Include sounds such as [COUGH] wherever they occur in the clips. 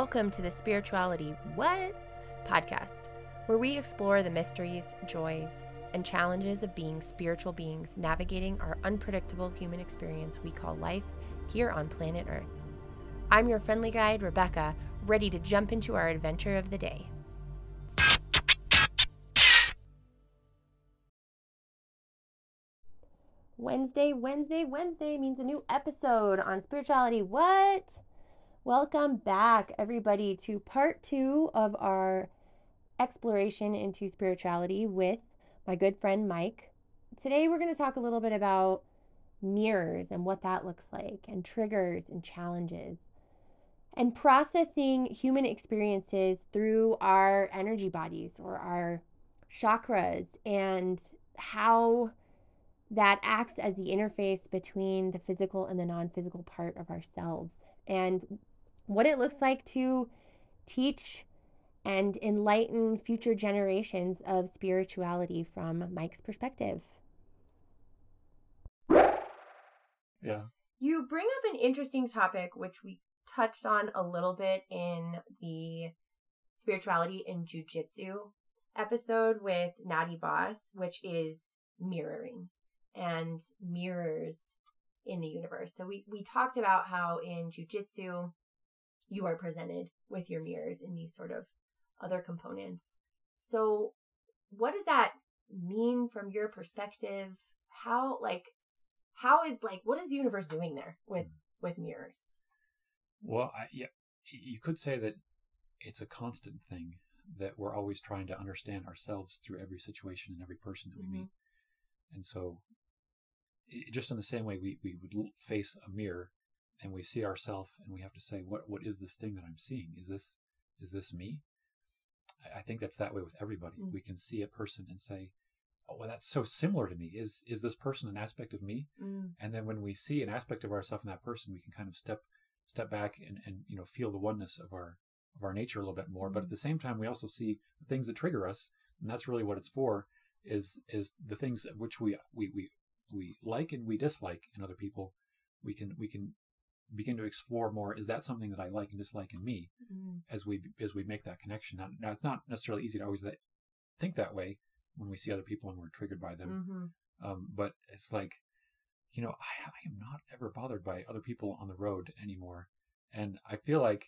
Welcome to the Spirituality What podcast, where we explore the mysteries, joys, and challenges of being spiritual beings navigating our unpredictable human experience we call life here on planet Earth. I'm your friendly guide, Rebecca, ready to jump into our adventure of the day. Wednesday, Wednesday, Wednesday means a new episode on spirituality. What? Welcome back, everybody, to part two of our exploration into spirituality with my good friend Mike. Today, we're going to talk a little bit about mirrors and what that looks like, and triggers and challenges, and processing human experiences through our energy bodies or our chakras, and how that acts as the interface between the physical and the non physical part of ourselves, and what it looks like to teach and enlighten future generations of spirituality from Mike's perspective. Yeah. You bring up an interesting topic, which we touched on a little bit in the spirituality and jujitsu episode with Natty Boss, which is mirroring and mirrors in the universe. So we we talked about how in jujitsu you are presented with your mirrors in these sort of other components. So what does that mean from your perspective? How like how is like what is the universe doing there with with mirrors? Well, I, yeah, you could say that it's a constant thing that we're always trying to understand ourselves through every situation and every person that we Mm-hmm. meet. And so, i- just in the same way we, we would face a mirror and we see ourselves and we have to say, what, what is this thing that I'm seeing? Is this, is this me? I, I think that's that way with everybody. Mm. We can see a person and say, oh, well, that's so similar to me. Is, is this person an aspect of me? Mm, and then when we see an aspect of ourselves in that person we can kind of step step back and, and you know feel the oneness of our of our nature a little bit more but Mhm. at the same time we also see the things that trigger us and that's really what it's for is is the things which we we we, we like and we dislike in other people we can we can begin to explore more is that something that i like and dislike in me mm, as we as we make that connection now, now it's not necessarily easy to always that, think that way when we see other people and we're triggered by them mhm, um, but it's like, you know, I, I am not ever bothered by other people on the road anymore. And I feel like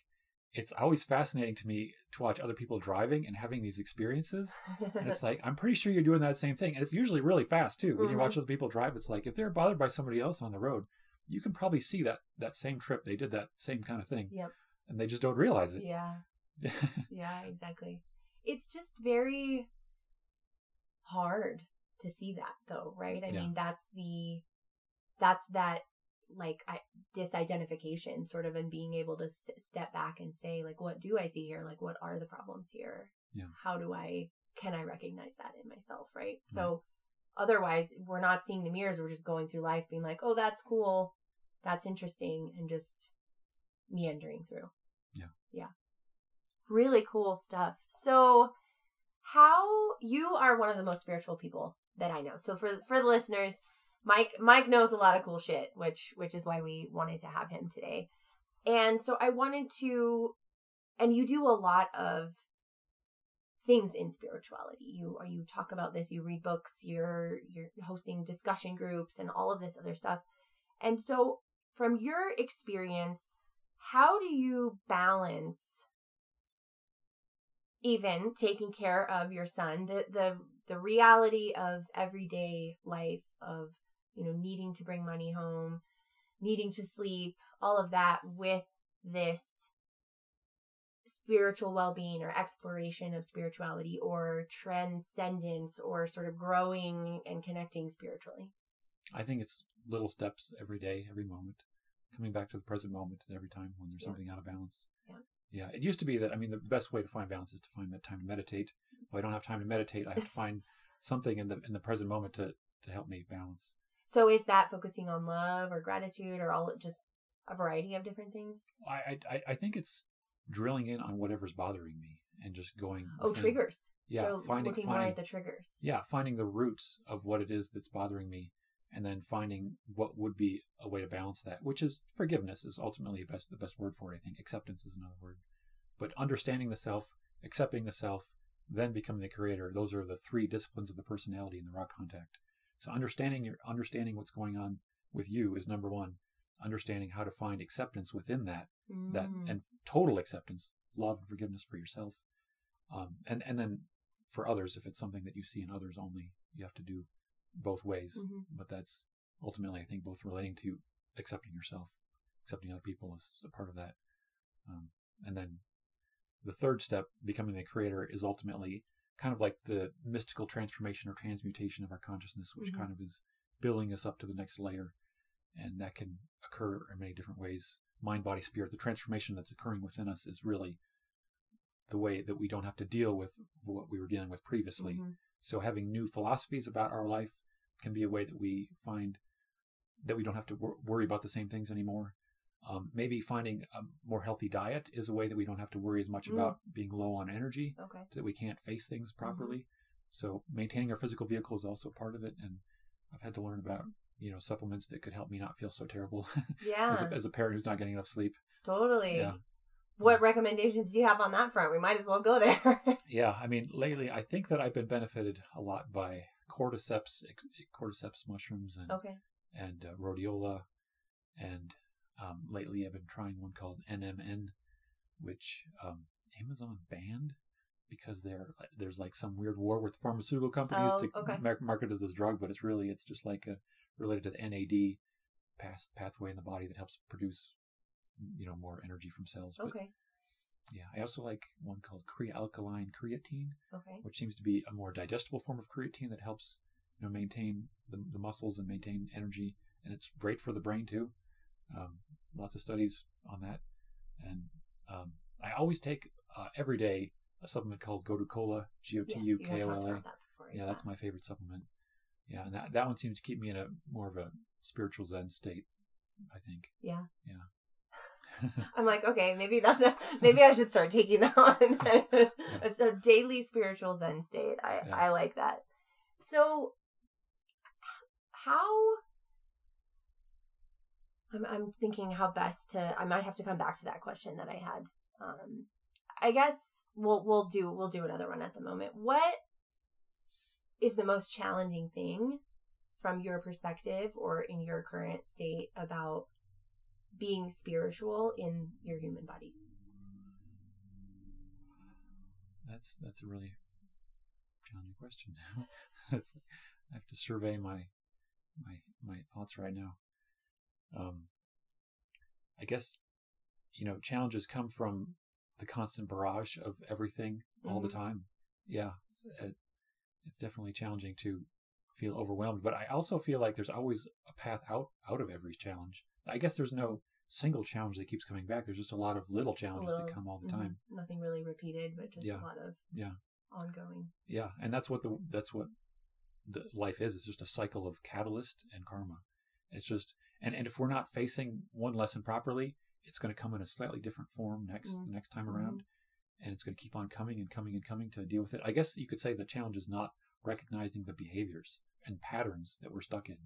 it's always fascinating to me to watch other people driving and having these experiences. And it's [LAUGHS] like, I'm pretty sure you're doing that same thing. And it's usually really fast too. When you watch other people drive, it's like, if they're bothered by somebody else on the road, you can probably see that, that same trip. They did that same kind of thing Yep. and they just don't realize it. Yeah. [LAUGHS] Yeah, exactly. It's just very hard to see that though, right? I Yeah. mean, that's the that's that like I, disidentification sort of and being able to st- step back and say like what do I see here? Like what are the problems here? Yeah. How do I can I recognize that in myself, right? So otherwise we're not seeing the mirrors, we're just going through life being like, "Oh, that's cool. That's interesting." and just meandering through. Yeah. Yeah. Really cool stuff. So how you are one of the most spiritual people that I know. So for for the listeners, Mike Mike knows a lot of cool shit, which which is why we wanted to have him today. And so I wanted to and you do a lot of things in spirituality. You or you talk about this, you read books, you're you're hosting discussion groups and all of this other stuff. And so from your experience, how do you balance even taking care of your son, the the the reality of everyday life of, you know, needing to bring money home, needing to sleep, all of that with this spiritual well-being or exploration of spirituality or transcendence or sort of growing and connecting spiritually. I think it's little steps every day, every moment, coming back to the present moment every time when there's Yeah. something out of balance. Yeah. Yeah. It used to be that, I mean, the best way to find balance is to find that time to meditate. Mm-hmm. If I don't have time to meditate, I have to [LAUGHS] find something in the, in the present moment to, to help me balance. So is that focusing on love or gratitude or all just a variety of different things? I, I, I think it's drilling in on whatever's bothering me and just going. Oh, within- triggers. Yeah, So finding- looking finding- at the triggers. Yeah. Finding the roots of what it is that's bothering me and then finding what would be a way to balance that, which is forgiveness is ultimately the best, the best word for it. I think acceptance is another word. but understanding the self, accepting the self, then becoming the creator. Those are the three disciplines of the personality in the Ra Contact. So understanding your understanding what's going on with you is number one. Understanding how to find acceptance within that, that Mm. and total acceptance, love and forgiveness for yourself, um, and and then for others, if it's something that you see in others only, you have to do both ways. Mhm. But that's ultimately, I think, both relating to accepting yourself, accepting other people is a part of that, um, and then the third step, becoming the creator, is ultimately kind of like the mystical transformation or transmutation of our consciousness, which Mhm. kind of is building us up to the next layer. And that can occur in many different ways. Mind, body, spirit. The transformation that's occurring within us is really the way that we don't have to deal with what we were dealing with previously. Mhm. So having new philosophies about our life can be a way that we find that we don't have to wor- worry about the same things anymore. Um, maybe finding a more healthy diet is a way that we don't have to worry as much Mm. about being low on energy, Okay. that we can't face things properly. So maintaining our physical vehicle is also part of it. And I've had to learn about you know supplements that could help me not feel so terrible Yeah. [LAUGHS] as, a, as a parent who's not getting enough sleep. totally. Yeah. What recommendations do you have on that front? We might as well go there. [LAUGHS] Yeah, I mean, lately I think that I've been benefited a lot by cordyceps, cordyceps mushrooms, and okay. and uh, rhodiola, and um, lately I've been trying one called NMN, which um, Amazon banned because there there's like some weird war with pharmaceutical companies Oh, to okay. market as this drug, but it's really it's just like a, related to the NAD pass, pathway in the body that helps produce you know more energy from cells. But, Okay. yeah, I also like one called Kre-Alkalyn creatine Okay. which seems to be a more digestible form of creatine that helps you know maintain the, the muscles and maintain energy and it's great for the brain too um, lots of studies on that and um, i always take uh, every day a supplement called gotu kola Yes, you talked g-o-t-u-k-o-l-a about that before. yeah that's my favorite supplement yeah and that, that one seems to keep me in a more of a spiritual zen state i think Yeah. yeah [LAUGHS] I'm like, okay, maybe that's a maybe I should start taking that it's [LAUGHS] a daily spiritual zen state. I Yeah. I like that. So how I'm I'm thinking how best to I might have to come back to that question that I had. Um I guess we'll we'll do we'll do another one at the moment. What is the most challenging thing from your perspective or in your current state about being spiritual in your human body? That's that's a really challenging question. [LAUGHS] I have to survey my my my thoughts right now. Um, I guess you know challenges come from the constant barrage of everything all the Mhm. time. Yeah, it, it's definitely challenging to feel overwhelmed, but I also feel like there's always a path out out of every challenge. I guess there's no single challenge that keeps coming back. There's just a lot of little challenges little- that come all the Mhm. time. Nothing really repeated, but just Yeah. a lot of Yeah. ongoing. Yeah, and that's what the that's what the life is. It's just a cycle of catalyst and karma. It's just and and if we're not facing one lesson properly, it's going to come in a slightly different form next Mhm. next time Mhm. around, and it's going to keep on coming and coming and coming to deal with it. I guess you could say the challenge is not recognizing the behaviors and patterns that we're stuck in,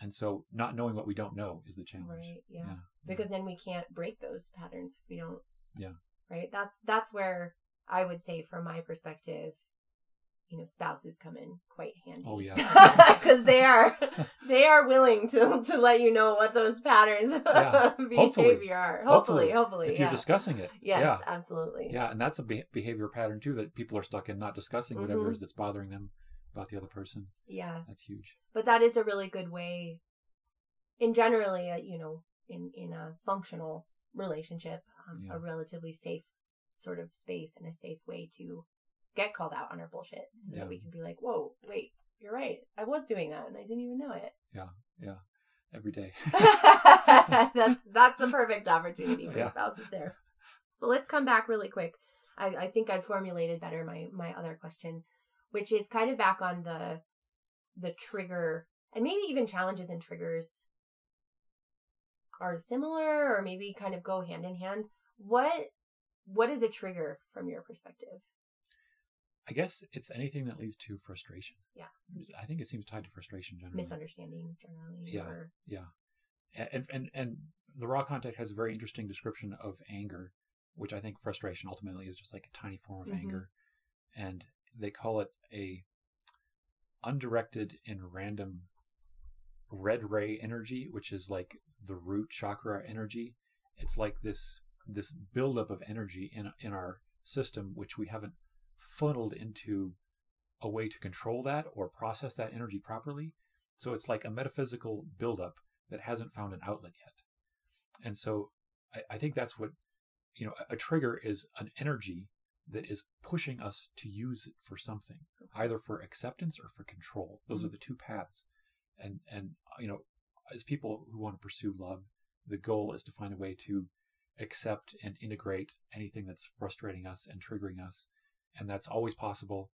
and so not knowing what we don't know is the challenge. Right. Yeah. yeah. Because then we can't break those patterns if we don't. Yeah. Right. That's that's where I would say, from my perspective, you know, spouses come in quite handy. Oh, yeah. [LAUGHS] Because they are they are willing to to let you know what those patterns [LAUGHS] Yeah. of Hopefully. behavior are. Hopefully, hopefully, if yeah. you're discussing it, yes, yeah, absolutely. Yeah, and that's a be- behavior pattern too that people are stuck in, not discussing whatever Mhm. it is that's bothering them about the other person. Yeah. That's huge. but that is a really good way in generally uh, you know in in a functional relationship um, Yeah. a relatively safe sort of space and a safe way to get called out on our bullshit so Yeah. that we can be like whoa wait you're right i was doing that and i didn't even know it Yeah. Yeah. Every day. [LAUGHS] [LAUGHS] that's that's the perfect opportunity for Yeah. spouses there so let's come back really quick I, I think i've formulated better my my other question which is kind of back on the the trigger and maybe even challenges and triggers are similar or maybe kind of go hand in hand what what is a trigger from your perspective I guess it's anything that leads to frustration. Yeah. I think it seems tied to frustration generally. misunderstanding generally Yeah. or And and and the Ra Contact has a very interesting description of anger which I think frustration ultimately is just like a tiny form of Mhm. anger, and they call it a undirected and random red ray energy, which is like the root chakra energy. It's like this this buildup of energy in in our system, which we haven't funneled into a way to control that or process that energy properly. So it's like a metaphysical buildup that hasn't found an outlet yet. And so I, I think that's what you know. A, a trigger is an energy that is pushing us to use it for something, either for acceptance or for control. Those Mhm. are the two paths. And and you know, as people who want to pursue love, the goal is to find a way to accept and integrate anything that's frustrating us and triggering us. And that's always possible.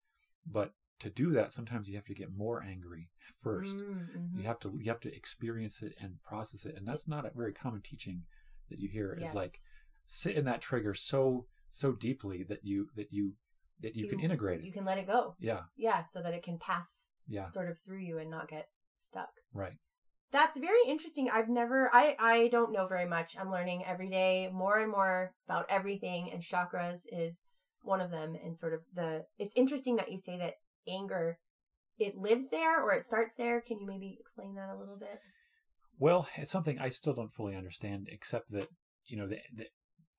But to do that, sometimes you have to get more angry first. Mm, mhm. You have to you have to experience it and process it. And that's not a very common teaching that you hear is like sit in that trigger so so deeply that you that you that you, can integrate it. you can let it go. yeah, Yeah, so that it can pass yeah, sort of through you and not get stuck. right. That's very interesting. I've never I I don't know very much. I'm learning every day more and more about everything and chakras is one of them and sort of the it's interesting that you say that anger it lives there or it starts there. Can you maybe explain that a little bit? Well, it's something I still don't fully understand, except that you know the, the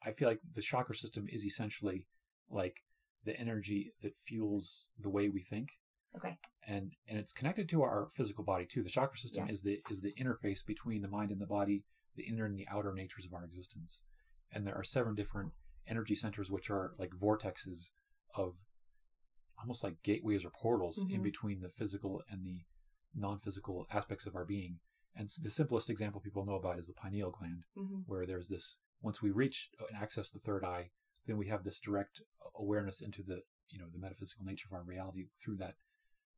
I feel like the chakra system is essentially like the energy that fuels the way we think. Okay. and and it's connected to our physical body too. The chakra system is the is the interface between the mind and the body, the inner and the outer natures of our existence. And there are seven different energy centers, which are like vortexes of almost like gateways or portals in Mhm. between the physical and the non-physical aspects of our being. And the simplest example people know about is the pineal gland, Mm-hmm. where there's this once we reach and access the third eye, then we have this direct awareness into the you know the metaphysical nature of our reality through that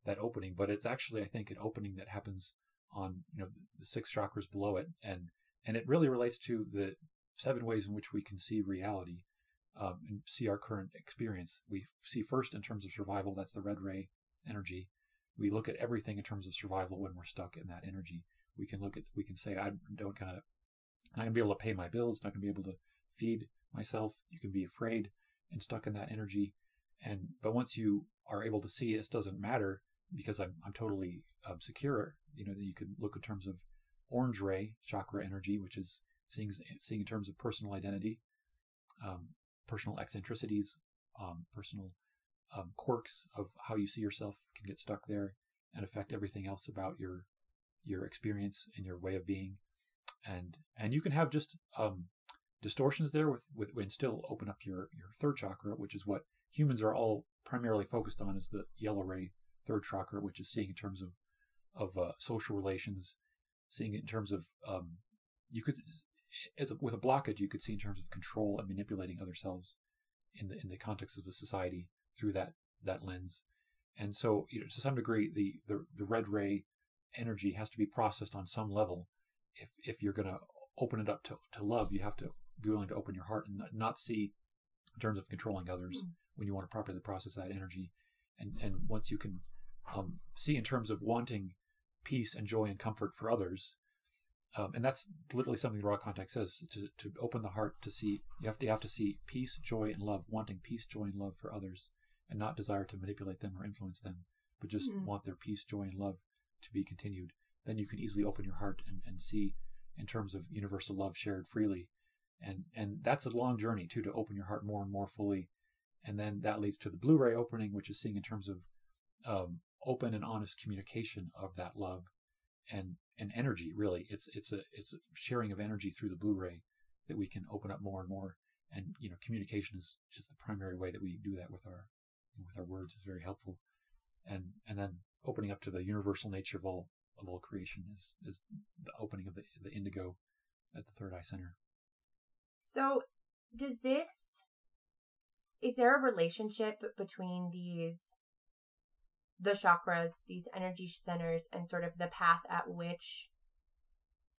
that opening. But it's actually I think an opening that happens on you know the six chakras below it, and and it really relates to the seven ways in which we can see reality um, and see our current experience. We see first in terms of survival. That's the red ray energy. We look at everything in terms of survival when we're stuck in that energy. We can look at we can say I don't kind of I'm not gonna be able to pay my bills, not gonna be able to feed myself. You can be afraid and stuck in that energy. And but once you are able to see this doesn't matter because I'm I'm totally um, secure. You know, then you can look in terms of orange ray chakra energy, which is seeing seeing in terms of personal identity, um, personal eccentricities, um, personal um, quirks of how you see yourself can get stuck there and affect everything else about your your experience and your way of being. And and you can have just um, distortions there with with and still open up your your third chakra, which is what humans are all primarily focused on, is the yellow ray third chakra, which is seeing in terms of of uh, social relations, seeing it in terms of um, you could as a, with a blockage you could see in terms of control and manipulating other selves in the in the context of a society through that that lens, and so you know to some degree the the, the red ray energy has to be processed on some level if if you're going to open it up to, to love, you have to be willing to open your heart and not see in terms of controlling others Mm. when you want to properly process that energy. And and once you can um, see in terms of wanting peace and joy and comfort for others, um, and that's literally something the Ra Contact says to to open the heart to see you have to you have to see peace, joy, and love, wanting peace, joy, and love for others, and not desire to manipulate them or influence them, but just Mm. want their peace, joy, and love to be continued then you can easily open your heart and, and see in terms of universal love shared freely. And and that's a long journey too to open your heart more and more fully. And then that leads to the blue ray opening, which is seeing in terms of um, open and honest communication of that love and and energy. Really, it's it's a it's a sharing of energy through the blue ray that we can open up more and more. And you know, communication is is the primary way that we do that with our with our words is very helpful. And and then opening up to the universal nature of all of all creation is is the opening of the the indigo at the third eye center. So, does this is there a relationship between these the chakras, these energy centers and sort of the path at which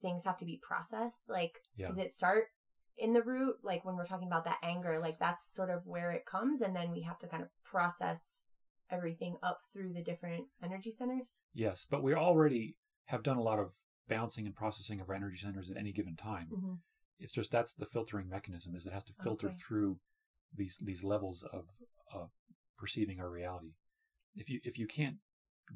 things have to be processed? Like Yeah. does it start in the root like when we're talking about that anger, like that's sort of where it comes and then we have to kind of process everything up through the different energy centers? Yes, but we already have done a lot of bouncing and processing of our energy centers at any given time. Mhm. It's just that's the filtering mechanism. Is it has to filter Okay. through these these levels of uh, perceiving our reality. If you if you can't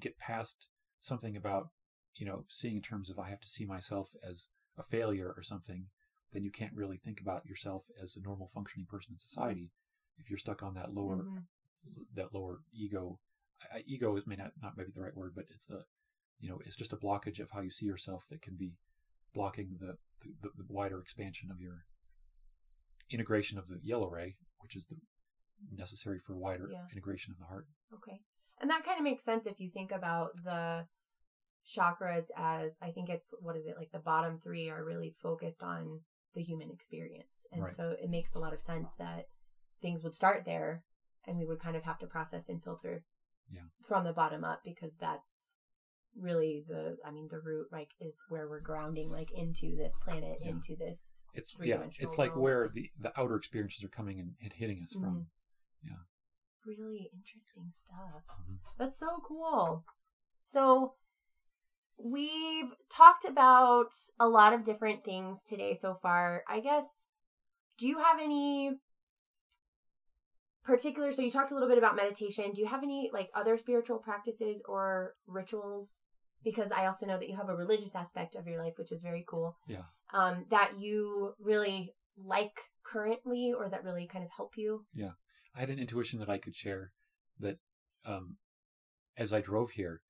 get past something about you know seeing in terms of I have to see myself as a failure or something, then you can't really think about yourself as a normal functioning person in society. If you're stuck on that lower Mhm. that lower ego, I, I- ego is may not not maybe the right word, but it's the you know it's just a blockage of how you see yourself that can be blocking the the, the wider expansion of your integration of the yellow ray, which is the necessary for wider Yeah. integration of the heart. Okay. And that kind of makes sense if you think about the chakras as I think it's what is it like the bottom 3 are really focused on the human experience. And Right. so it makes a lot of sense that things would start there and we would kind of have to process and filter Yeah. from the bottom up because that's really the I mean the root like is where we're grounding like into this planet Yeah. into this It's yeah, it's like world. where the the outer experiences are coming and, and hitting us from. Mhm. Yeah. Really interesting stuff. Mhm. That's so cool. So we've talked about a lot of different things today so far. I guess do you have any particular so you talked a little bit about meditation. Do you have any like other spiritual practices or rituals because I also know that you have a religious aspect of your life which is very cool. Yeah. Um that you really like currently or that really kind of help you? I had an intuition that I could share that um, as I drove here,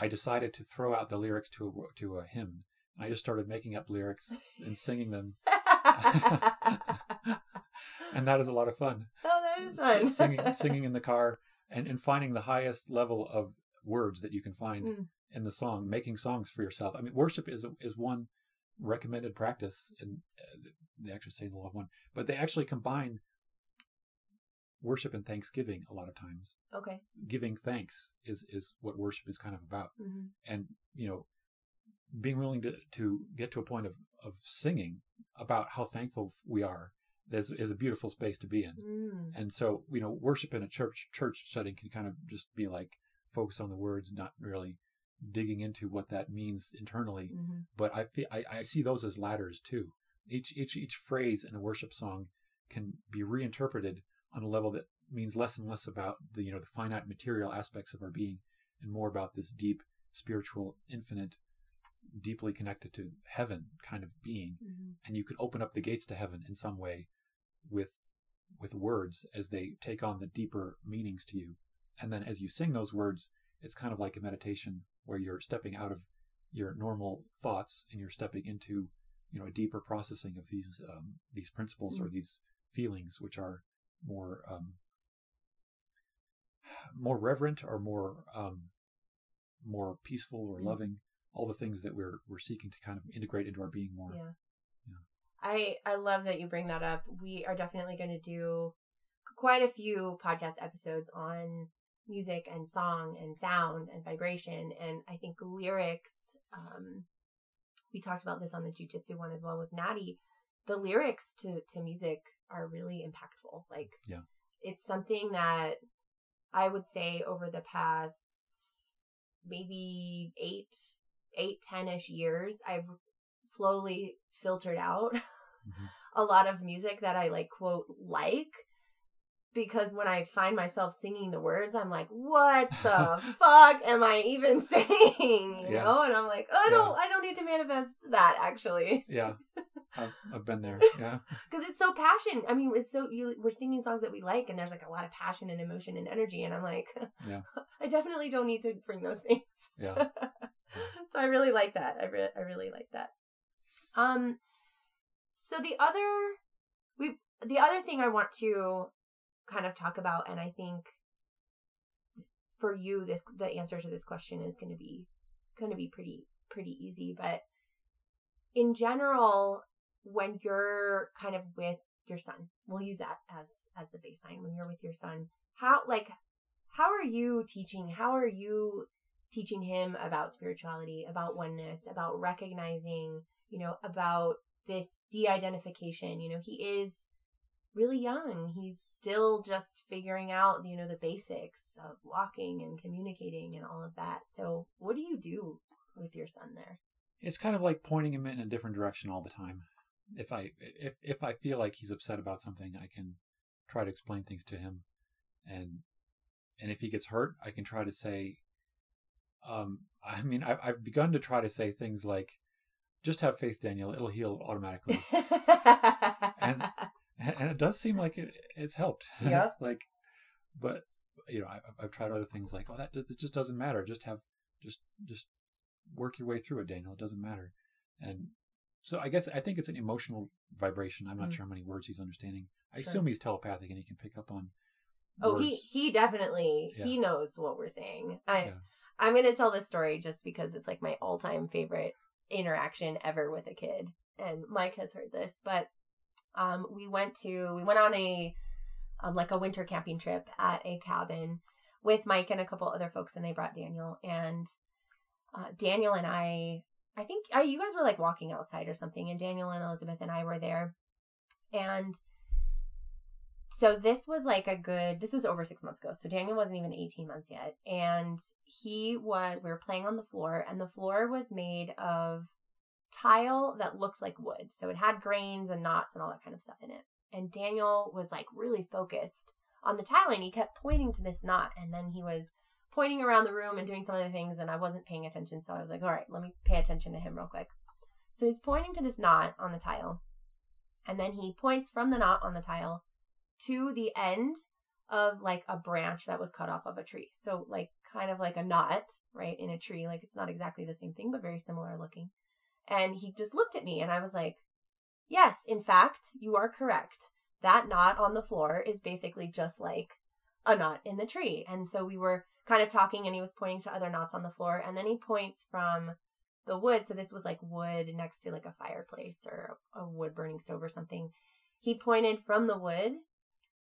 I decided to throw out the lyrics to a, to a hymn. I just started making up lyrics and singing them, [LAUGHS] and that is a lot of fun. Oh, that is fun. singing, [LAUGHS] singing in the car, and, and finding the highest level of words that you can find Mm. in the song, making songs for yourself. I mean, worship is is one recommended practice, and uh, they actually say in the law of one, but they actually combine worship and thanksgiving a lot of times. Okay. Giving thanks is is what worship is kind of about, hmm and you know, being willing to to get to a point of of singing about how thankful we are is is a beautiful space to be in. Mm. And so, you know, worship in a church church setting can kind of just be like focus on the words, not really digging into what that means internally. hmm But I feel I, I see those as ladders too. Each each each phrase in a worship song can be reinterpreted on a level that means less and less about the you know the finite material aspects of our being and more about this deep spiritual infinite deeply connected to heaven kind of being. Hmm and you can open up the gates to heaven in some way with with words as they take on the deeper meanings to you. And then as you sing those words it's kind of like a meditation where you're stepping out of your normal thoughts and you're stepping into you know a deeper processing of these um, these principles or Mm. these feelings which are more um, more reverent or more um, more peaceful or Mhm. loving all the things that we're we're seeking to kind of integrate into our being more Yeah. Yeah. I I love that you bring that up. We are definitely going to do quite a few podcast episodes on music and song and sound and vibration and I think lyrics um we talked about this on the jujitsu one as well with Natty. The lyrics to to music are really impactful. Like Yeah. it's something that I would say over the past maybe eight, eight, ten ish years, I've slowly filtered out Mhm. [LAUGHS] a lot of music that I like quote like because when I find myself singing the words, I'm like, what [LAUGHS] the fuck am I even [LAUGHS] saying? You Yeah. know? And I'm like, oh, I don't, I don't need to manifest that actually. Yeah, I've, I've been there. [LAUGHS] Yeah, Because it's so passion. I mean, it's so, you, we're singing songs that we like and there's like a lot of passion and emotion and energy. And I'm like, Yeah. [LAUGHS] I definitely don't need to bring those things. yeah. [LAUGHS] so I really like that. I really, I really like that. Um, so the other, we, the other thing I want to kind of talk about, and I think for you, this the answer to this question is going to be going to be pretty pretty easy. But in general, when you're kind of with your son, we'll use that as as the baseline. When you're with your son, how like how are you teaching? How are you teaching him about spirituality, about oneness, about recognizing, you know, about this de-identification. You know, he is really young. He's still just figuring out, you know, the basics of walking and communicating and all of that. So, what do you do with your son there? It's kind of like pointing him in a different direction all the time. If I if if I feel like he's upset about something, I can try to explain things to him, and and if he gets hurt, I can try to say. Um, [LAUGHS] I mean, I've I've begun to try to say things like, "Just have faith, Daniel. It'll heal automatically." and [LAUGHS] and it does seem like it it's helped. [LAUGHS] Yeah. it's like, but you know, I, I've tried other things like, oh, that does, it just doesn't matter. Just have just just work your way through it, Daniel. It doesn't matter. And so I guess I think it's an emotional vibration. I'm not Mm. sure how many words he's understanding. I Sure. assume he's telepathic and he can pick up on. Oh, he he definitely Yeah. he knows what we're saying. I Yeah. I'm gonna tell this story just because it's like my all time favorite interaction ever with a kid, and Mike has heard this. But um, we went to we went on a um, like a winter camping trip at a cabin with Mike and a couple other folks, and they brought Daniel and uh, Daniel and I. I think uh, you guys were like walking outside or something, and Daniel and Elizabeth and I were there, and so this was like a good this was over six months ago so daniel wasn't even 18 months yet. And he was we were playing on the floor and the floor was made of tile that looked like wood. So it had grains and knots and all that kind of stuff in it. And daniel was like really focused on the tile and he kept pointing to this knot and then he was pointing around the room and doing some other things and i wasn't paying attention so i was like all right let me pay attention to him real quick so he's pointing to this knot on the tile and then he points from the knot on the tile to the end of like a branch that was cut off of a tree. So like kind of like a knot, right, in a tree. Like it's not exactly the same thing, but very similar looking. And he just looked at me and I was like, "Yes, in fact, you are correct. That knot on the floor is basically just like a knot in the tree." And so we were kind of talking and he was pointing to other knots on the floor and then he points from the wood. So this was like wood next to like a fireplace or a wood burning stove or something. He pointed from the wood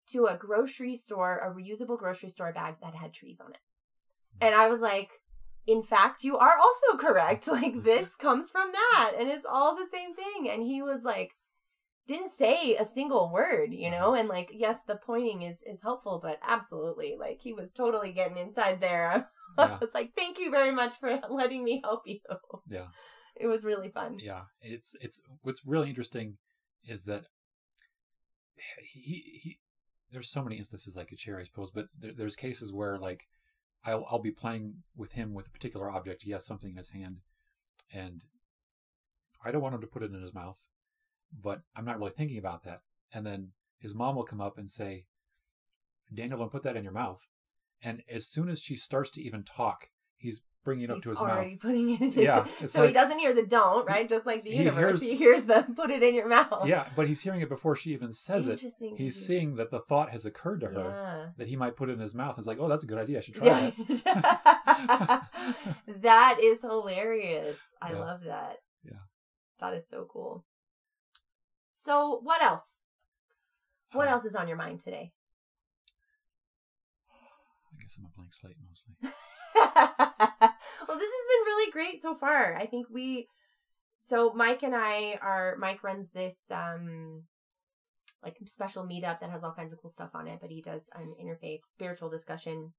to a grocery store, a reusable grocery store bag that had trees on it. Hmm. And I was like, in fact, you are also correct. [LAUGHS] Like [LAUGHS] this comes from that and it's all the same thing. And he was like, didn't say a single word, you know? And like, yes, the pointing is is helpful, but absolutely, like he was totally getting inside there. [LAUGHS] I Yeah. was like, thank you very much for [LAUGHS] letting me help you. Yeah. [LAUGHS] It was really fun. Yeah, it's it's what's really interesting is that [SIGHS] he he there's so many instances I could share, I suppose, but there, there's cases where like I'll I'll be playing with him with a particular object. He has something in his hand, and I don't want him to put it in his mouth, but I'm not really thinking about that. And then his mom will come up and say, "Daniel, don't put that in your mouth." And as soon as she starts to even talk, he's bringing it up He's to his already mouth. putting it in his Yeah, [LAUGHS] So he doesn't hear the don't, right? Just like the He universe. hears- he hears the put it in your mouth. Yeah, but he's hearing it before she even says it. He's- seeing that the thought has occurred to her Yeah. that he might put it in his mouth. It's like, oh, that's a good idea. I should try Yeah. that. [LAUGHS] that is hilarious. I Yeah. love that. Yeah. That is so cool. So, what else? What else is on your mind today? I guess I'm a blank slate mostly. [LAUGHS] well, this has been really great so far. I think we so Mike and I are Mike runs this um like special meetup that has all kinds of cool stuff on it, but he does an interfaith spiritual discussion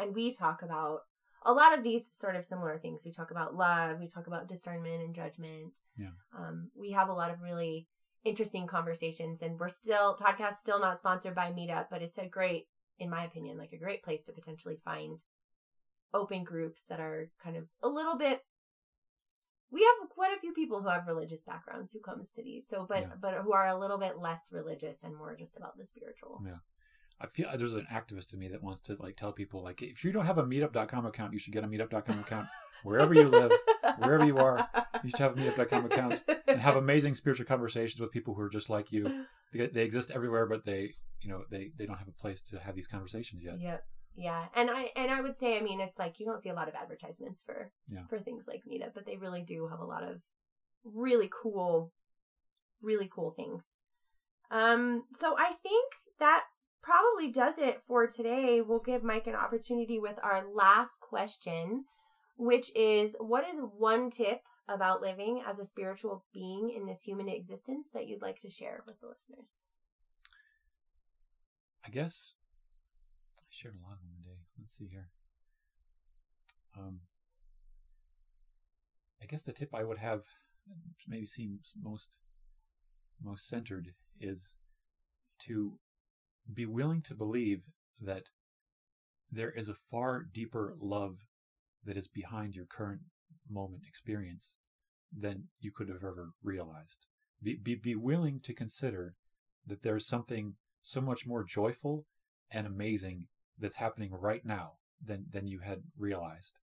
and we talk about a lot of these sort of similar things. We talk about love, we talk about discernment and judgment. Yeah. Um we have a lot of really interesting conversations and we're still podcast still not sponsored by Meetup, but it's a great in my opinion like a great place to potentially find open groups that are kind of a little bit we have quite a few people who have religious backgrounds who comes to these so but Yeah. but who are a little bit less religious and more just about the spiritual Yeah. I feel there's an activist in me that wants to like tell people like if you don't have a meetup.com account, you should get a meetup.com account wherever you live, wherever you are. You should have a meetup.com account and have amazing spiritual conversations with people who are just like you. They, they exist everywhere, but they you know they they don't have a place to have these conversations yet. Yeah. Yeah. And I and I would say I mean it's like you don't see a lot of advertisements for Yeah. for things like Meetup, but they really do have a lot of really cool really cool things. Um so I think that probably does it for today. We'll give Mike an opportunity with our last question, which is what is one tip about living as a spiritual being in this human existence that you'd like to share with the listeners? I guess I shared a lot of them today. Let's see here. Um, I guess the tip I would have maybe seems most most centered is to be willing to believe that there is a far deeper love that is behind your current moment experience than you could have ever realized. Be, be, be willing to consider that there's something so much more joyful and amazing that's happening right now than, than you had realized.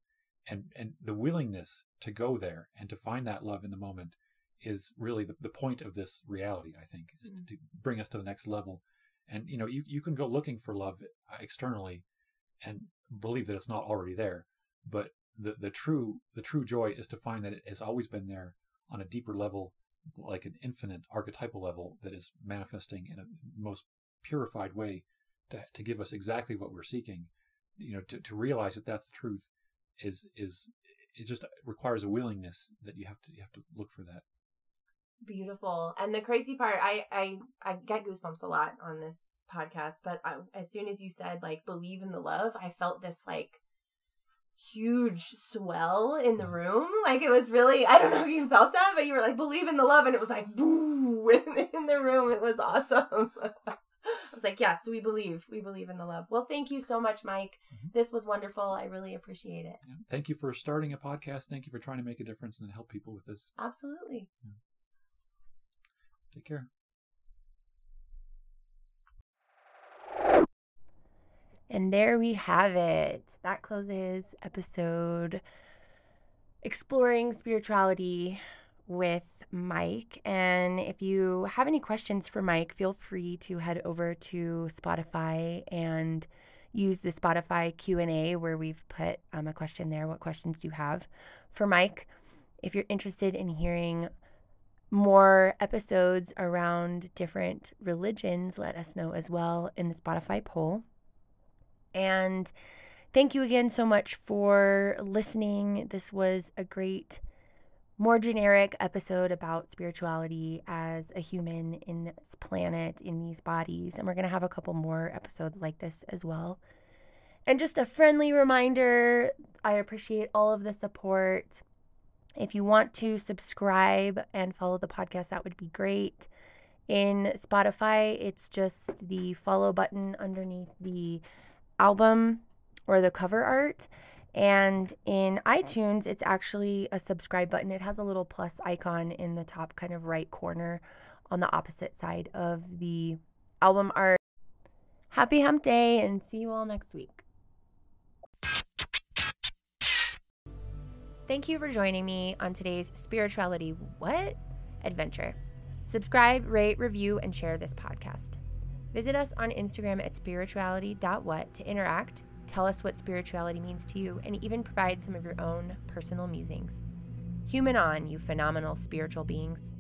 And, and the willingness to go there and to find that love in the moment is really the, the point of this reality, I think, is mm. to bring us to the next level. And, you know, you, you can go looking for love uh, externally and believe that it's not already there. But the, the true, the true joy is to find that it has always been there on a deeper level, like an infinite archetypal level that is manifesting in a most purified way to, to give us exactly what we're seeking. You know, to, to realize that that's the truth is, is, it just requires a willingness that you have to, you have to look for that beautiful. And the crazy part, I I I get goosebumps a lot on this podcast, but I, as soon as you said like believe in the love, I felt this like huge swell in the room. [LAUGHS] Like it was really, I don't know if you felt that, but you were like believe in the love, and it was like boo [LAUGHS] in, in the room. It was awesome. [LAUGHS] I was like, yes, we believe. We believe in the love. Well, thank you so much, Mike. Mm-hmm. This was wonderful. I really appreciate it. Yeah. Thank you for starting a podcast. Thank you for trying to make a difference and help people with this. Absolutely. Yeah. Take care. And there we have it. That closes episode exploring spirituality with Mike. And if you have any questions for Mike, feel free to head over to Spotify and use the Spotify Q&A where we've put um, a question there. What questions do you have for Mike? If you're interested in hearing more episodes around different religions, let us know as well in the Spotify poll. And thank you again so much for listening. This was a great, more generic episode about spirituality as a human in this planet, in these bodies. And we're going to have a couple more episodes like this as well. And just a friendly reminder I appreciate all of the support. If you want to subscribe and follow the podcast, that would be great. In Spotify, it's just the follow button underneath the album or the cover art. And in iTunes, it's actually a subscribe button. It has a little plus icon in the top kind of right corner on the opposite side of the album art. Happy hump day and see you all next week. Thank you for joining me on today's Spirituality What? adventure. Subscribe, rate, review, and share this podcast. Visit us on Instagram at spirituality.what to interact, tell us what spirituality means to you, and even provide some of your own personal musings. Human on, you phenomenal spiritual beings.